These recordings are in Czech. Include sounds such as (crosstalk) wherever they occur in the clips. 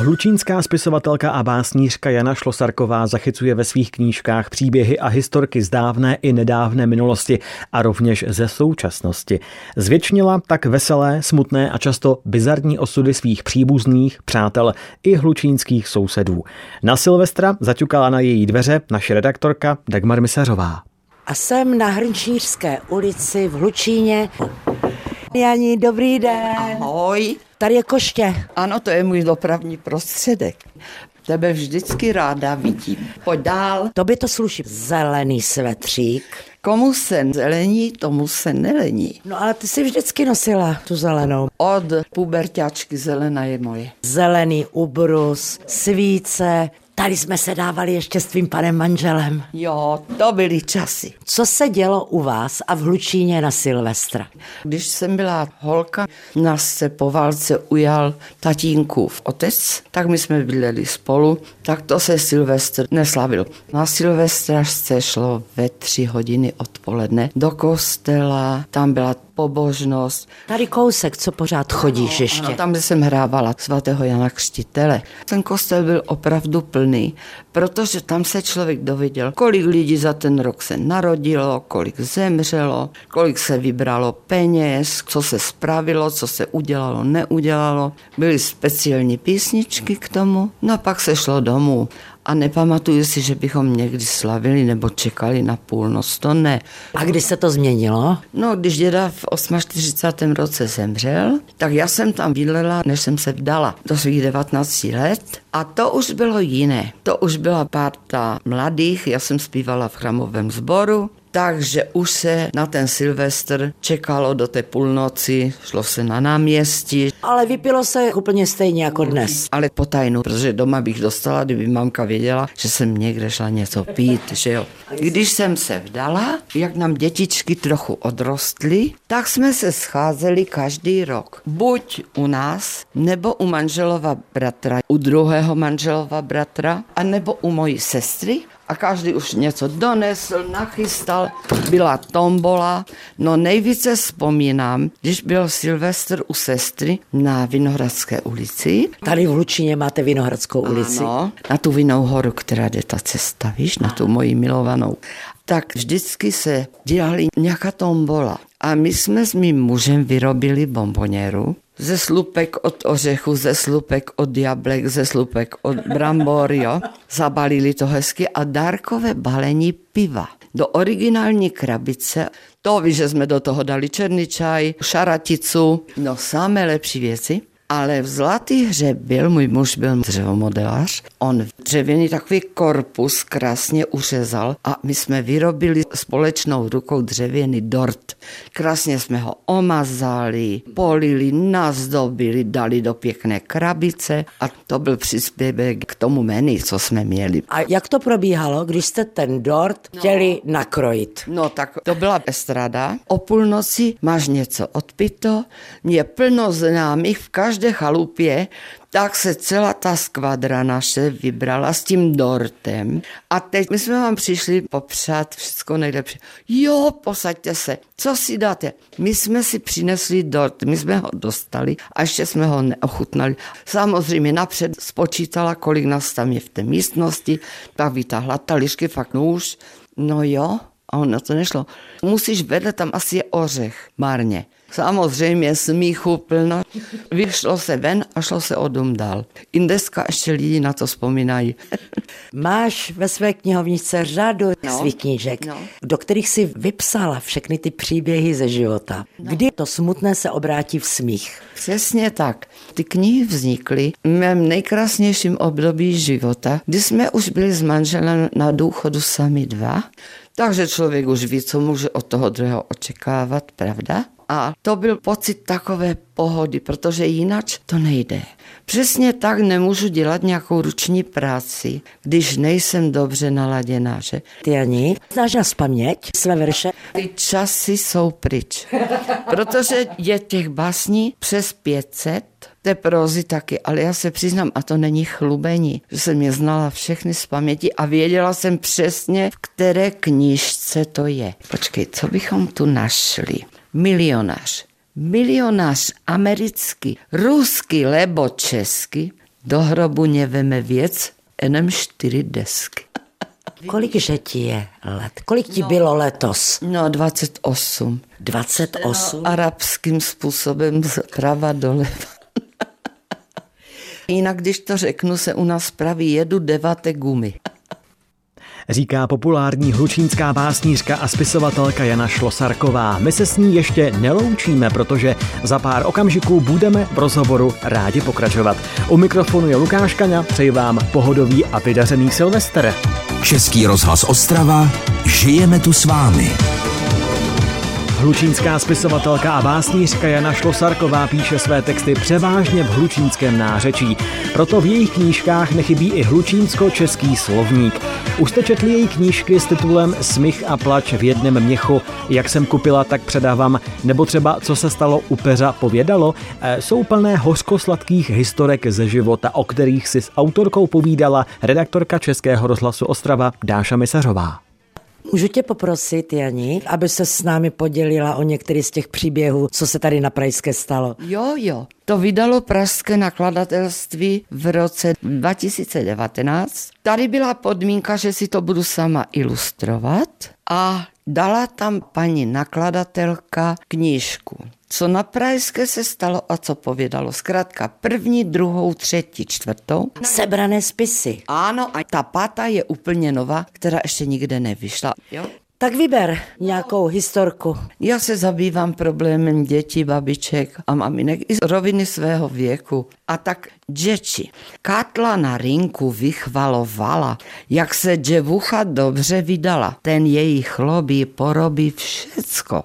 Hlučínská spisovatelka a básnířka Jana Šlosarková zachycuje ve svých knížkách příběhy a historky z dávné i nedávné minulosti a rovněž ze současnosti. Zvětšnila tak veselé, smutné a často bizarní osudy svých příbuzných, přátel i hlučínských sousedů. Na Silvestra zaťukala na její dveře naše redaktorka Dagmar Misařová. A jsem na Hrnčířské ulici v Hlučíně. Jani, dobrý den. Ahoj. Tady je koště. Ano, to je můj dopravní prostředek. Tebe vždycky ráda vidím. Pojď dál. To by to sluší. Zelený svetřík. Komu se zelení, tomu se nelení. No ale ty si vždycky nosila tu zelenou. Od puberťáčky zelená je moje. Zelený ubrus, svíce, Tady jsme se dávali ještě s tvým panem manželem. Jo, to byly časy. Co se dělo u vás a v Hlučíně na Silvestra? Když jsem byla holka, nás se po válce ujal tatínkův otec, tak my jsme bydleli spolu, tak to se Silvestr neslavil. Na Silvestra se šlo ve tři hodiny odpoledne do kostela, tam byla pobožnost. Tady kousek, co pořád chodíš ano, ještě. Ano, tam, kde jsem hrávala svatého Jana Křtitele. Ten kostel byl opravdu plný, protože tam se člověk dověděl, kolik lidí za ten rok se narodilo, kolik zemřelo, kolik se vybralo peněz, co se spravilo, co se udělalo, neudělalo. Byly speciální písničky k tomu, no a pak se šlo domů a nepamatuju si, že bychom někdy slavili nebo čekali na půlnoc, to ne. A kdy se to změnilo? No, když děda v 48. roce zemřel, tak já jsem tam bydlela, než jsem se vdala do svých 19 let a to už bylo jiné. To už byla parta mladých, já jsem zpívala v chramovém sboru, takže už se na ten Silvestr čekalo do té půlnoci, šlo se na náměstí. Ale vypilo se úplně stejně jako dnes. Ale potajnu, protože doma bych dostala, kdyby mamka věděla, že jsem někde šla něco pít, že jo. Když jsem se vdala, jak nám dětičky trochu odrostly, tak jsme se scházeli každý rok. Buď u nás, nebo u manželova bratra, u druhého manželova bratra, a nebo u mojí sestry, a každý už něco donesl, nachystal, byla tombola. No nejvíce vzpomínám, když byl Silvestr u sestry na Vinohradské ulici. Tady v Hlučíně máte Vinohradskou ulici. Ano, na tu Vinou horu, která jde ta cesta, víš, na tu moji milovanou. Tak vždycky se dělali nějaká tombola. A my jsme s mým mužem vyrobili bomboněru ze slupek od ořechu, ze slupek od jablek, ze slupek od brambor, jo. Zabalili to hezky a dárkové balení piva do originální krabice. To víš, že jsme do toho dali černý čaj, šaraticu, no samé lepší věci. Ale v Zlatý hře byl, můj muž byl dřevomodelář, on dřevěný takový korpus krásně uřezal a my jsme vyrobili společnou rukou dřevěný dort. Krásně jsme ho omazali, polili, nazdobili, dali do pěkné krabice a to byl příspěvek k tomu menu, co jsme měli. A jak to probíhalo, když jste ten dort chtěli nakrojit? No tak to byla estrada. O půlnoci máš něco odpito, mě plno známých v každé chalupě, tak se celá ta skvadra naše vybrala s tím dortem a teď my jsme vám přišli popřát všechno nejlepší. Jo, posaďte se, co si dáte? My jsme si přinesli dort, my jsme ho dostali a ještě jsme ho neochutnali. Samozřejmě napřed spočítala, kolik nás tam je v té místnosti, pak vytáhla lišky, fakt nůž, no jo, a ono to nešlo. Musíš vedle, tam asi je ořech, marně. Samozřejmě smíchu plno. Vyšlo se ven a šlo se o dům dál. I dneska ještě lidi na to vzpomínají. (laughs) Máš ve své knihovnice řadu No. svých knížek, No. do kterých si vypsala všechny ty příběhy ze života. No. Kdy to smutné se obrátí v smích. Přesně tak. Ty knihy vznikly v mém nejkrásnějším období života, kdy jsme už byli s manželem na důchodu sami dva, takže člověk už ví, co může od toho druhého očekávat, pravda? A to byl pocit takové pohody, protože jinak to nejde. Přesně tak nemůžu dělat nějakou ruční práci, když nejsem dobře naladěná, že? Ty Ani, znáš na paměť své verše? Ty časy jsou pryč. Protože je těch básní přes 500, té prózy taky, ale já se přiznám, a to není chlubení, že jsem je znala všechny z paměti a věděla jsem přesně, v které knížce to je. Počkej, co bychom tu našli? Milionář. Milionář americký, ruský, lebo český, Do hrobu neveme věc, jenom čtyři desky. (laughs) Kolik že ti je let? Kolik ti no, bylo letos? No 28. 28? No, arabským způsobem zprava doleva. (laughs) Jinak, když to řeknu, se u nás praví jedu deváté gumy říká populární hlučínská básnířka a spisovatelka Jana Šlosarková. My se s ní ještě neloučíme, protože za pár okamžiků budeme v rozhovoru rádi pokračovat. U mikrofonu je Lukáš Kaňa, přeji vám pohodový a vydařený Silvester. Český rozhlas Ostrava, žijeme tu s vámi. Hlučínská spisovatelka a básnířka Jana Šlosarková píše své texty převážně v hlučínském nářečí. Proto v jejich knížkách nechybí i hlučínsko-český slovník. Už jste četli její knížky s titulem Smích a plač v jednom měchu, jak jsem kupila, tak předávám, nebo třeba Co se stalo u peřa povědalo, e, jsou plné hořkosladkých historek ze života, o kterých si s autorkou povídala redaktorka Českého rozhlasu Ostrava Dáša Misařová. Můžu tě poprosit, Jani, aby se s námi podělila o některý z těch příběhů, co se tady na Pražské stalo? Jo, jo. To vydalo Pražské nakladatelství v roce 2019. Tady byla podmínka, že si to budu sama ilustrovat a dala tam paní nakladatelka knížku co na Pražské se stalo a co povědalo. Zkrátka první, druhou, třetí, čtvrtou. Sebrané spisy. Ano, a ta pátá je úplně nová, která ještě nikde nevyšla. Jo? Tak vyber nějakou historku. Já se zabývám problémem dětí, babiček a maminek i z roviny svého věku. A tak děti. Katla na rinku vychvalovala, jak se děvucha dobře vydala. Ten její chlobí porobí všecko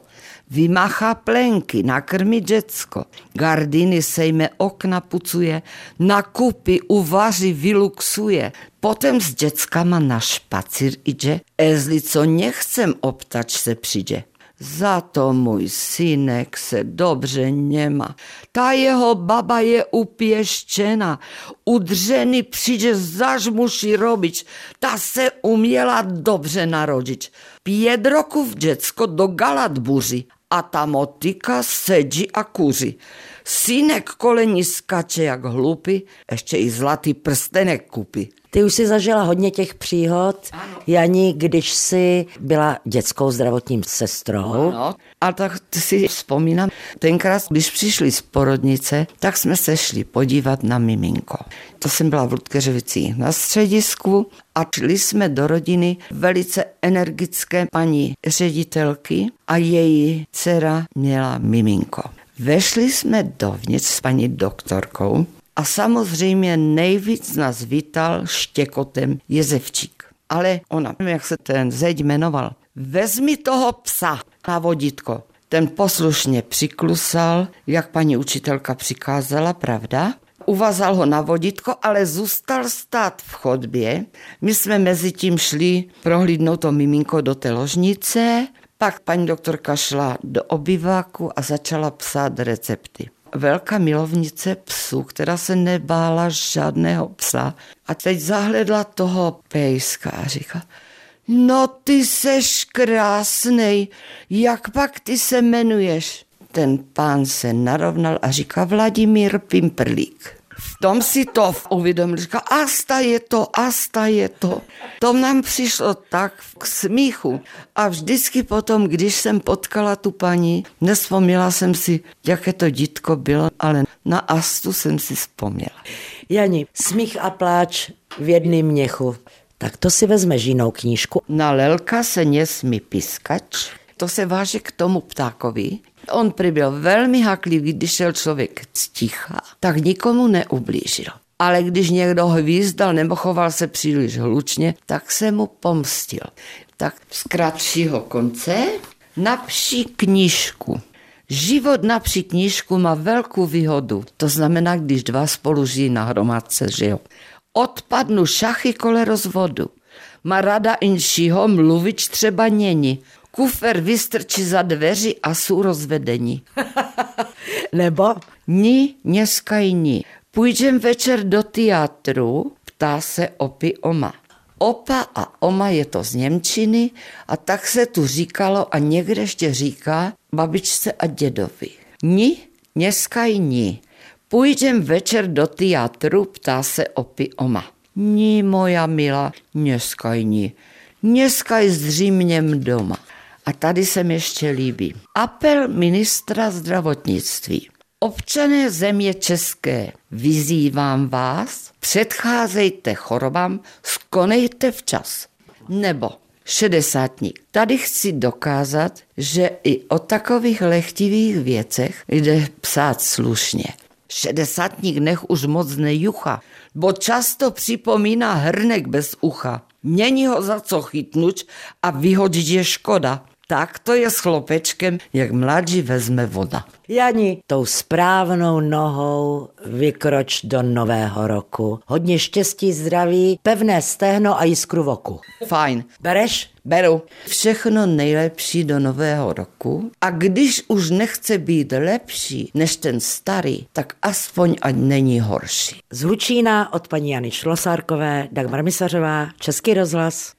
vymacha plenky, nakrmi děcko, gardiny sejme okna pucuje, nakupy uvaří, vyluxuje, Potem s dětskama na špacír ide, ezli co nechcem obtač se přijde. Za to můj synek se dobře nemá. Ta jeho baba je upěštěna. Udřený přijde zažmuši robič. Ta se uměla dobře narodit. Pět roku v děcko do galat buři a ta motika sedí a kuří. Synek koleni skače jak hlupy, ještě i zlatý prstenek kupí. Ty už si zažila hodně těch příhod, ano. Jani, když jsi byla dětskou zdravotním sestrou. Ano. A tak si vzpomínám, tenkrát, když přišli z porodnice, tak jsme se šli podívat na miminko. To jsem byla v Ludkeřovicích na středisku a šli jsme do rodiny velice energické paní ředitelky a její dcera měla miminko. Vešli jsme dovnitř s paní doktorkou a samozřejmě nejvíc nás vítal štěkotem Jezevčík. Ale ona, jak se ten zeď jmenoval, vezmi toho psa na vodítko. Ten poslušně přiklusal, jak paní učitelka přikázala, pravda? Uvazal ho na vodítko, ale zůstal stát v chodbě. My jsme mezi tím šli prohlídnout to miminko do té ložnice, pak paní doktorka šla do obyváku a začala psát recepty velká milovnice psů, která se nebála žádného psa. A teď zahledla toho pejska a říká, no ty seš krásnej, jak pak ty se jmenuješ? Ten pán se narovnal a říká Vladimír Pimperlík v tom si to uvědomil, říká, asta je to, asta je to. To nám přišlo tak k smíchu. A vždycky potom, když jsem potkala tu paní, nespomněla jsem si, jaké to dítko bylo, ale na astu jsem si vzpomněla. Jani, smích a pláč v jedném měchu. Tak to si vezme jinou knížku. Na lelka se nesmí pískač. To se váže k tomu ptákovi, On přibyl velmi haklivý, když šel člověk sticha, tak nikomu neublížil. Ale když někdo hvízdal nebo choval se příliš hlučně, tak se mu pomstil. Tak z kratšího konce napší knížku. Život na knížku má velkou výhodu. To znamená, když dva spolu žijí na hromadce, že jo. Odpadnu šachy kole rozvodu. Má rada inšího mluvit třeba něni kufer vystrčí za dveři a jsou rozvedení. (laughs) Nebo? Ní, dneska i ní. Půjdem večer do teatru, ptá se opi oma. Opa a oma je to z Němčiny a tak se tu říkalo a někde ještě říká babičce a dědovi. Ní, dneska i ní. Půjdem večer do teatru, ptá se opi oma. Ní, moja milá, dneska ní. Dneska je zřejmě doma. A tady se mi ještě líbí. Apel ministra zdravotnictví. Občané země české, vyzývám vás, předcházejte chorobám, skonejte včas. Nebo šedesátník. Tady chci dokázat, že i o takových lehtivých věcech jde psát slušně. Šedesátník nech už moc nejucha, bo často připomíná hrnek bez ucha. Není ho za co chytnout a vyhodit je škoda. Tak to je s chlopečkem, jak mladší vezme voda. Jani, tou správnou nohou vykroč do nového roku. Hodně štěstí, zdraví, pevné stehno a jiskru v oku. Fajn. Bereš? Beru. Všechno nejlepší do nového roku a když už nechce být lepší než ten starý, tak aspoň ať není horší. Z Hlučína od paní Jany Šlosárkové, Dagmar Misařová, Český rozhlas.